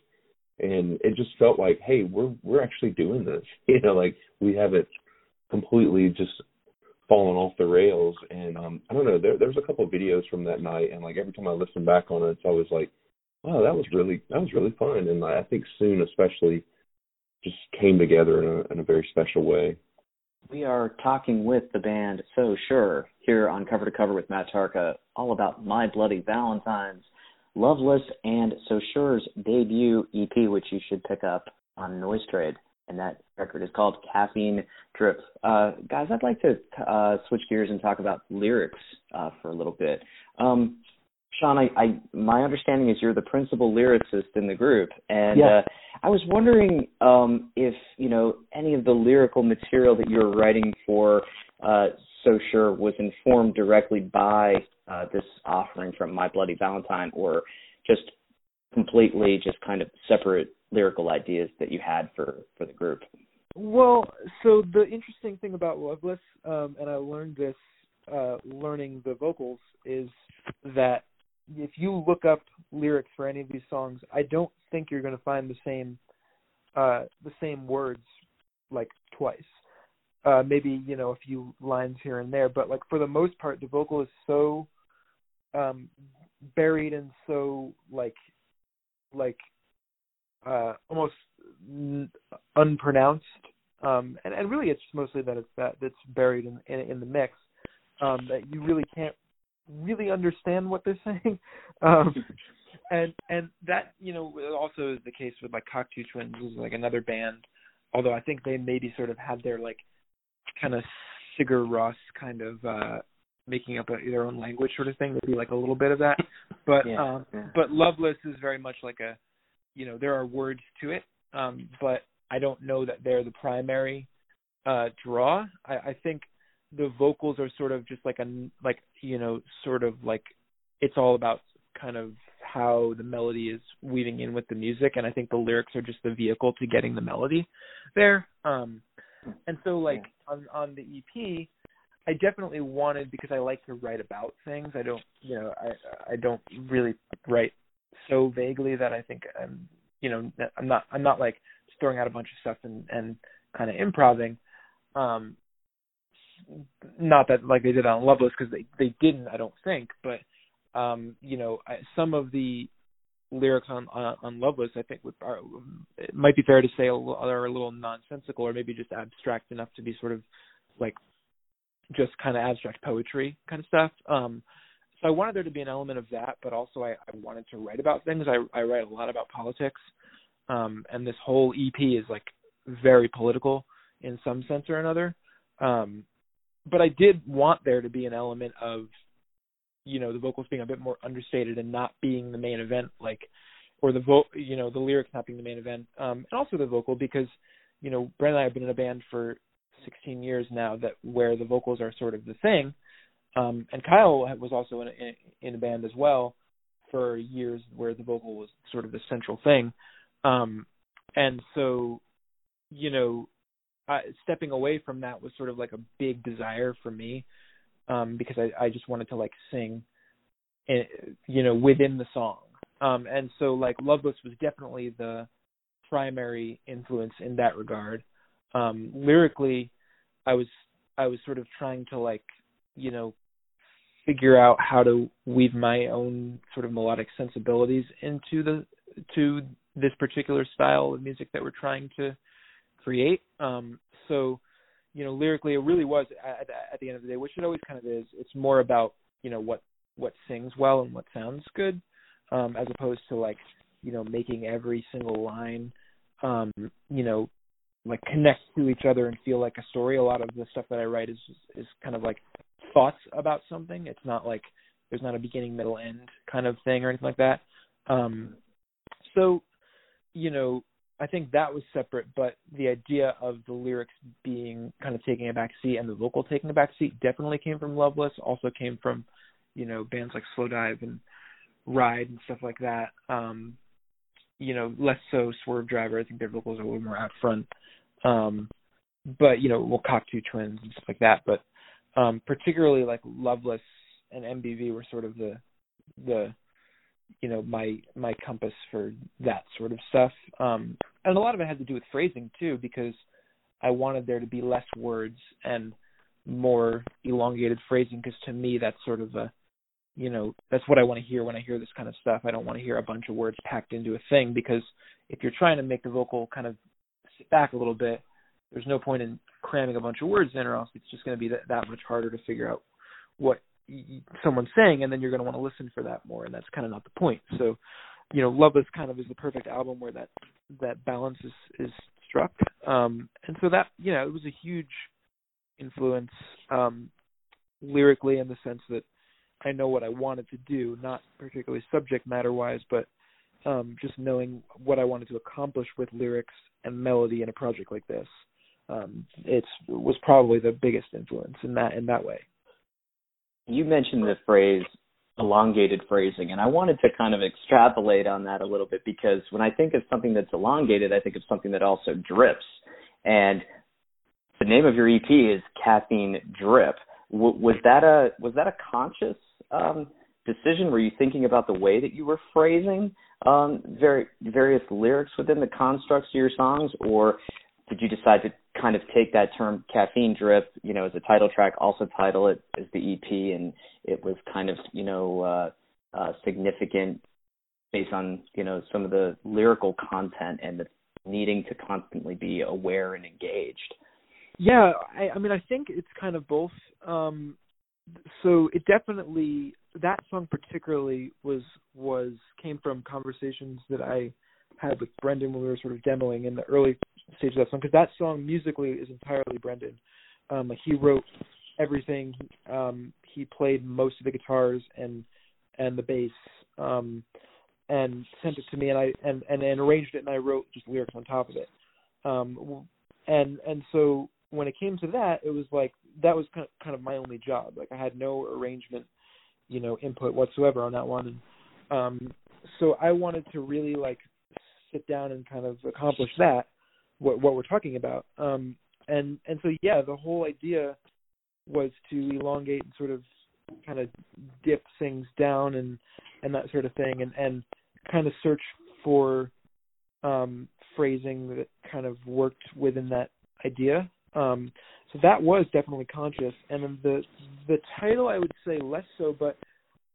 And it just felt like, hey, we're we're actually doing this. You know, like we haven't completely just fallen off the rails. And um I don't know, there there's a couple of videos from that night and like every time I listen back on it, it's always like wow, that was really that was really fun, and I think soon especially just came together in a in a very special way. We are talking with the band So Sure here on Cover to Cover with Matt Tarka, all about My Bloody Valentines, Loveless, and So Sure's debut EP, which you should pick up on Noise Trade. and that record is called Caffeine Drip. Uh, guys, I'd like to uh, switch gears and talk about lyrics uh, for a little bit. Um, Sean, I, I, my understanding is you're the principal lyricist in the group, and yes. uh, I was wondering um, if you know any of the lyrical material that you're writing for uh, So Sure was informed directly by uh, this offering from My Bloody Valentine, or just completely just kind of separate lyrical ideas that you had for for the group? Well, so the interesting thing about Loveless, um, and I learned this uh, learning the vocals, is that if you look up lyrics for any of these songs, I don't think you're going to find the same uh, the same words like twice. Uh, maybe you know a few lines here and there, but like for the most part, the vocal is so um, buried and so like like uh, almost n- unpronounced, um, and, and really it's mostly that it's that that's buried in in, in the mix um, that you really can't really understand what they're saying. Um, and and that you know also is the case with like Cocteau Twins, who's like another band. Although I think they maybe sort of had their like kind of Sigur Rós kind of uh making up a, their own language sort of thing. Maybe like a little bit of that. But yeah, um yeah. but Loveless is very much like a you know there are words to it, um, but I don't know that they're the primary uh, draw. I, I think the vocals are sort of just like a like you know sort of like it's all about kind of how the melody is weaving in with the music, and I think the lyrics are just the vehicle to getting the melody there. Um, and so like on on the EP, I definitely wanted because I like to write about things. I don't, you know, I I don't really write so vaguely that I think I'm, you know, I'm not I'm not like just throwing out a bunch of stuff and and kind of improvising. Um, not that like they did on Loveless because they they didn't, I don't think, but um, you know, I, some of the lyrics on on, on Loveless, I think, would, are, it might be fair to say are a little nonsensical or maybe just abstract enough to be sort of like just kind of abstract poetry kind of stuff. Um, so I wanted there to be an element of that, but also I, I wanted to write about things. I, I write a lot about politics, um, and this whole EP is like very political in some sense or another. Um, but I did want there to be an element of, you know, the vocals being a bit more understated and not being the main event, like, or the vo, you know, the lyrics not being the main event, um, and also the vocal because, you know, Bren and I have been in a band for 16 years now that where the vocals are sort of the thing um, and Kyle was also in a, in a band as well for years, where the vocal was sort of the central thing. Um, and so, you know, I, stepping away from that was sort of like a big desire for me um, because I, I just wanted to like sing, in, you know, within the song. Um, and so, like, Loveless was definitely the primary influence in that regard. Um, lyrically, I was I was sort of trying to like, you know, figure out how to weave my own sort of melodic sensibilities into the to this particular style of music that we're trying to create. Um, so, you know, lyrically, it really was at, at the end of the day, which it always kind of is. It's more about you know what what sings well and what sounds good, um, as opposed to like you know making every single line, um, you know, like connect to each other and feel like a story. A lot of the stuff that I write is is kind of like thoughts about something. It's not like there's not a beginning, middle, end kind of thing or anything like that. Um, so, you know, I think that was separate, but the idea of the lyrics being kind of taking a back seat and the vocal taking a back seat definitely came from Loveless. Also came from, you know, bands like Slowdive and Ride and stuff like that. Um, you know, less so Swervedriver. I think their vocals are a little more out front. Um, but you know, we'll well, Cocteau Twins and stuff like that. But um, particularly like Loveless and MBV were sort of the the you know my my compass for that sort of stuff. Um, and a lot of it had to do with phrasing too, because I wanted there to be less words and more elongated phrasing. Because to me, that's sort of a you know that's what I want to hear when I hear this kind of stuff. I don't want to hear a bunch of words packed into a thing because if you're trying to make the vocal kind of sit back a little bit, there's no point in cramming a bunch of words in, or else it's just going to be that, that much harder to figure out what someone's saying, and then you're going to want to listen for that more, and that's kind of not the point. So, you know, Loveless kind of is the perfect album where that that balance is is struck. Um, and so that you know it was a huge influence um, lyrically in the sense that I know what I wanted to do, not particularly subject matter wise, but um, just knowing what I wanted to accomplish with lyrics and melody in a project like this. Um, it was probably the biggest influence in that in that way. You mentioned the phrase elongated phrasing, and I wanted to kind of extrapolate on that a little bit because when I think of something that's elongated, I think of something that also drips. And the name of your EP is Caffeine Drip. W- was that a was that a conscious um, decision? Were you thinking about the way that you were phrasing um, very, various lyrics within the constructs of your songs, or did you decide to kind of take that term caffeine drip, you know, as a title track, also title it as the EP, and it was kind of, you know, uh, uh, significant based on, you know, some of the lyrical content and the needing to constantly be aware and engaged. Yeah, I, I mean, I think it's kind of both. Um, so it definitely that song particularly was was came from conversations that I had with Brendan when we were sort of demoing in the early stages of that song because that song musically is entirely Brendan. Um, he wrote everything. Um, he played most of the guitars and and the bass, um, and sent it to me, and I and, and and arranged it, and I wrote just lyrics on top of it. Um, and and so when it came to that, it was like that was kind of, kind of my only job. Like I had no arrangement, you know, input whatsoever on that one. And um, so I wanted to really like sit down and kind of accomplish that, what what we're talking about. Um, and and so yeah, the whole idea was to elongate and sort of kind of dip things down and and that sort of thing, and and kind of search for um, phrasing that kind of worked within that idea. Um, so that was definitely conscious, and then the the title I would say less so, but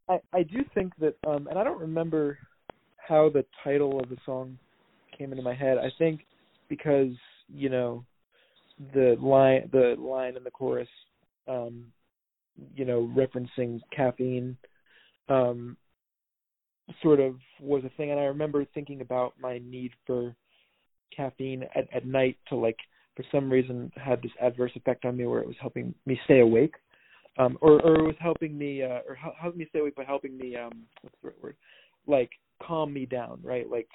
I I do think that, um, and I don't remember how the title of the song came into my head. I think because you know the line the line in the chorus, um, you know, referencing caffeine, um, sort of was a thing, and I remember thinking about my need for caffeine at at night to like for some reason had this adverse effect on me where it was helping me stay awake. Um or or it was helping me uh or helping me stay awake by helping me um what's the right word? Like calm me down right? Like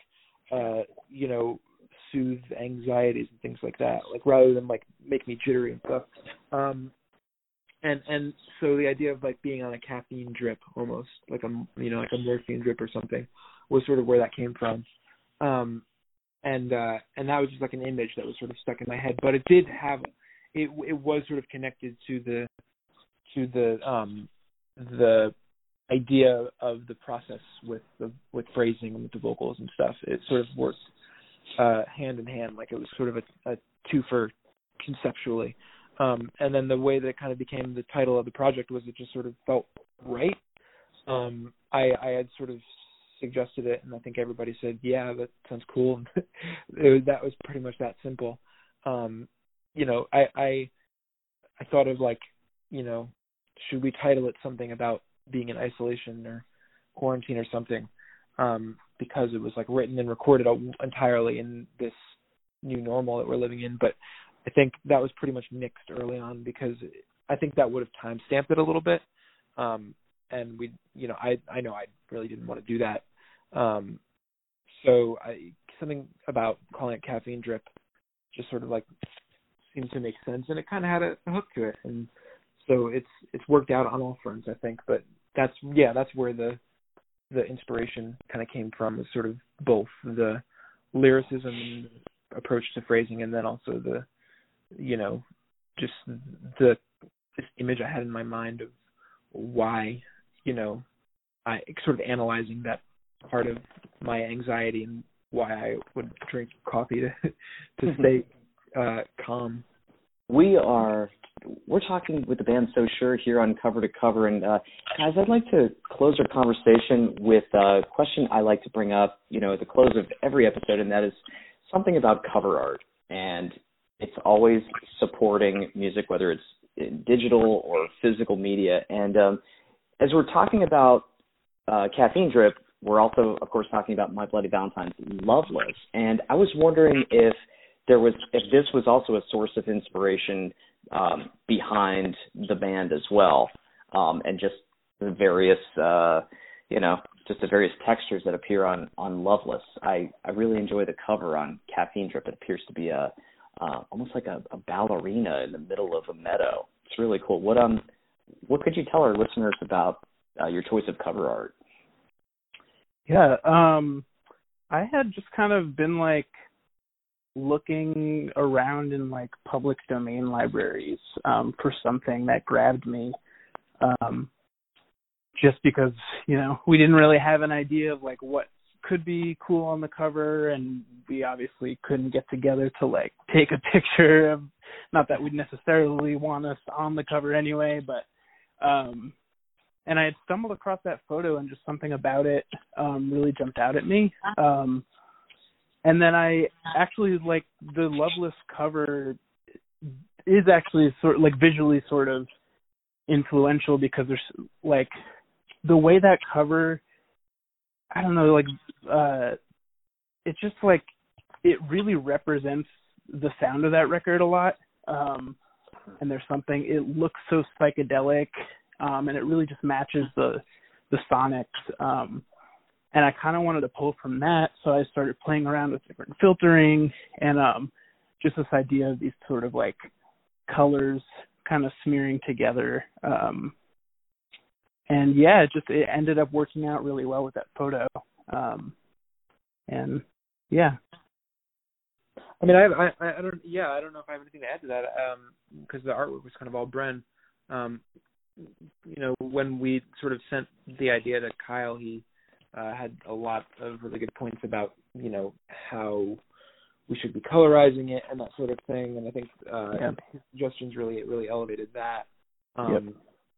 uh you know soothe anxieties and things like that like rather than like make me jittery and stuff. Um and and so the idea of like being on a caffeine drip almost like a you know like a morphine drip or something was sort of where that came from. Um and uh and that was just like an image that was sort of stuck in my head. But it did have it it was sort of connected to the to the um the idea of the process with the with phrasing and with the vocals and stuff. It sort of worked uh hand in hand like it was sort of a, a two for conceptually um and then the way that it kind of became the title of the project was it just sort of felt right um i i had sort of suggested it, and I think everybody said, "Yeah, that sounds cool." it, that was pretty much that simple. Um, you know, I, I I thought of like, you know, should we title it something about being in isolation or quarantine or something? Um, because it was like written and recorded entirely in this new normal that we're living in. But I think that was pretty much nixed early on because I think that would have time stamped it a little bit. Um, and we, you know, I I know I really didn't want to do that. Um, so I, something about calling it caffeine drip just sort of like seemed to make sense, and it kind of had a, a hook to it, and so it's it's worked out on all fronts, I think. But that's yeah, that's where the the inspiration kind of came from, is sort of both the lyricism approach to phrasing, and then also the you know just the this image I had in my mind of why you know I sort of analyzing that part of my anxiety and why I would drink coffee to to stay uh, calm. We are we're talking with the band So Sure here on Cover to Cover, and uh, guys, I'd like to close our conversation with a question I like to bring up, you know, at the close of every episode, and that is something about cover art, and it's always supporting music, whether it's digital or physical media. And um, as we're talking about uh, caffeine drip, we're also, of course, talking about My Bloody Valentine's Loveless. And I was wondering if there was if this was also a source of inspiration um, behind the band as well, um, and just the various uh, you know just the various textures that appear on on Loveless. I I really enjoy the cover on Caffeine Drip. It appears to be a uh, almost like a, a ballerina in the middle of a meadow. It's really cool. What um what could you tell our listeners about uh, your choice of cover art? Yeah, um I had just kind of been like looking around in like public domain libraries um for something that grabbed me um just because you know we didn't really have an idea of like what could be cool on the cover and we obviously couldn't get together to like take a picture of not that we'd necessarily want us on the cover anyway but um and I had stumbled across that photo and just something about it um really jumped out at me. Um and then I actually like the Loveless cover is actually sort of like visually sort of influential because there's like the way that cover I don't know like uh it's just like it really represents the sound of that record a lot. Um and there's something it looks so psychedelic um and it really just matches the the sonics um and I kind of wanted to pull from that so I started playing around with different filtering and um just this idea of these sort of like colors kind of smearing together um and yeah, it just it ended up working out really well with that photo. Um, and yeah. I mean, I, I, I don't, yeah, I don't know if I have anything to add to that, um, because the artwork was kind of all Bren. Um, you know, when we sort of sent the idea to Kyle, he uh, had a lot of really good points about, you know, how we should be colorizing it and that sort of thing. And I think uh, yeah. his suggestions really, really elevated that. Um, yep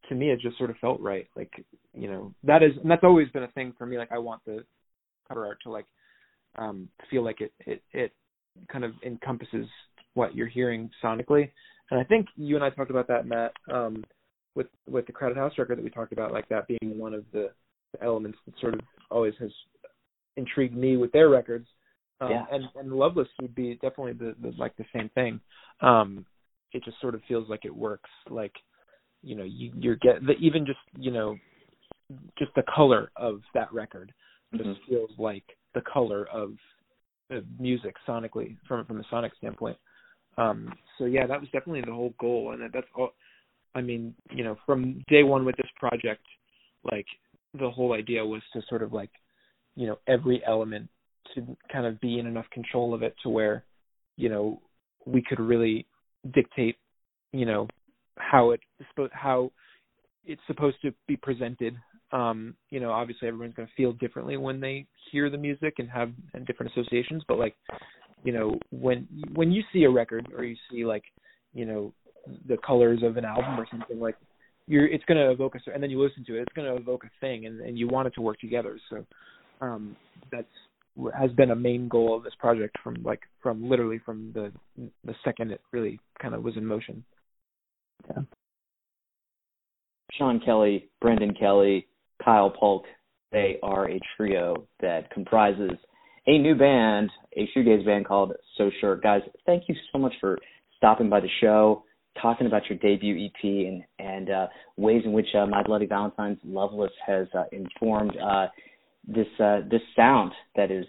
to me it just sort of felt right like you know that is and that's always been a thing for me like i want the cover art to like um feel like it it it kind of encompasses what you're hearing sonically and i think you and i talked about that matt um with with the crowded house record that we talked about like that being one of the, the elements that sort of always has intrigued me with their records um, yeah. and and loveless would be definitely the, the like the same thing um it just sort of feels like it works like you know you you're get the, even just you know just the color of that record just mm-hmm. feels like the color of the music sonically from from a sonic standpoint um so yeah that was definitely the whole goal and that's all i mean you know from day one with this project like the whole idea was to sort of like you know every element to kind of be in enough control of it to where you know we could really dictate you know how it how it's supposed to be presented. Um, you know, obviously everyone's going to feel differently when they hear the music and have and different associations. But like, you know, when when you see a record or you see like, you know, the colors of an album or something like, you're it's going to evoke a and then you listen to it, it's going to evoke a thing, and and you want it to work together. So, um, that's has been a main goal of this project from like from literally from the the second it really kind of was in motion. Yeah. Sean Kelly, Brendan Kelly, Kyle Polk, they are a trio that comprises a new band, a shoegaze band called So Sure. Guys, thank you so much for stopping by the show, talking about your debut EP and and uh, ways in which uh, My Bloody Valentine's Loveless has uh, informed uh, this uh, this sound that is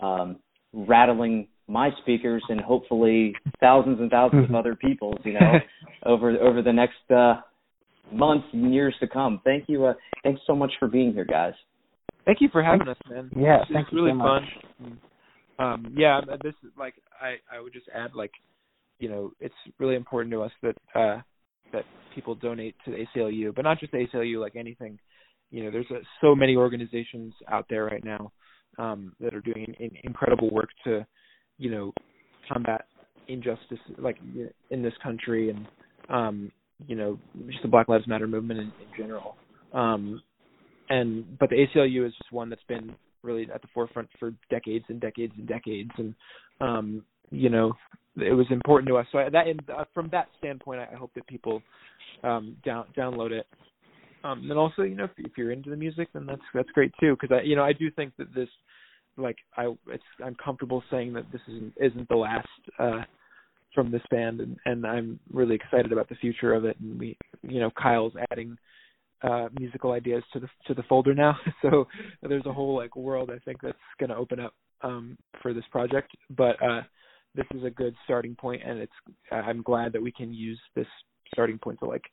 um, rattling my speakers and hopefully thousands and thousands of other people's, you know, over over the next uh months and years to come. Thank you uh thanks so much for being here guys. Thank you for having us, man. Yeah, it's, thank it's really so fun. Um yeah, this is like I I would just add like you know, it's really important to us that uh that people donate to the ACLU, but not just the ACLU like anything. You know, there's uh, so many organizations out there right now um that are doing in, incredible work to you know combat injustice like in this country and um you know just the black lives matter movement in, in general um and but the ACLU is just one that's been really at the forefront for decades and decades and decades and um you know it was important to us. So that uh, from that standpoint I hope that people um down download it. Um and also you know if, if you're into the music then that's that's great too because I you know I do think that this like I it's I'm comfortable saying that this isn't isn't the last uh from this band and and I'm really excited about the future of it and we you know Kyle's adding uh musical ideas to the to the folder now. So there's a whole like world I think that's going to open up um for this project. But uh this is a good starting point and it's I'm glad that we can use this starting point to like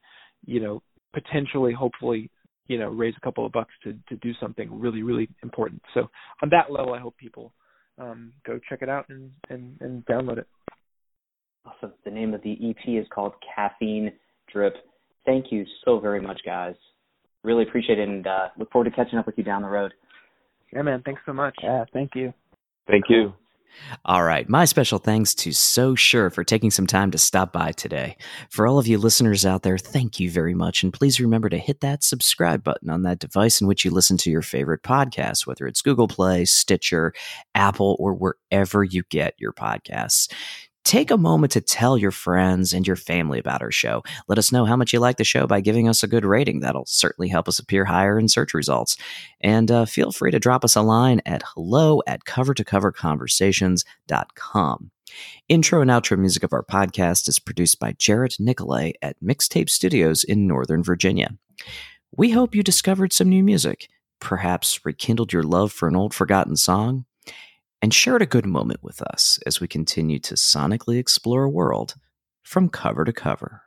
you know potentially hopefully you know raise a couple of bucks to to do something really really important. So on that level I hope people um go check it out and and and download it. Awesome. The name of the EP is called Caffeine Drip. Thank you so very much guys. Really appreciate it and uh look forward to catching up with you down the road. Yeah man. Thanks so much. Yeah thank you. Thank you all right. My special thanks to So Sure for taking some time to stop by today. For all of you listeners out there, thank you very much. And please remember to hit that subscribe button on that device in which you listen to your favorite podcasts, whether it's Google Play, Stitcher, Apple, or wherever you get your podcasts take a moment to tell your friends and your family about our show. Let us know how much you like the show by giving us a good rating. That'll certainly help us appear higher in search results. And uh, feel free to drop us a line at hello at cover to. Intro and outro music of our podcast is produced by Jarrett Nicolay at Mixtape Studios in Northern Virginia. We hope you discovered some new music, perhaps rekindled your love for an old forgotten song, and shared a good moment with us as we continue to sonically explore a world from cover to cover.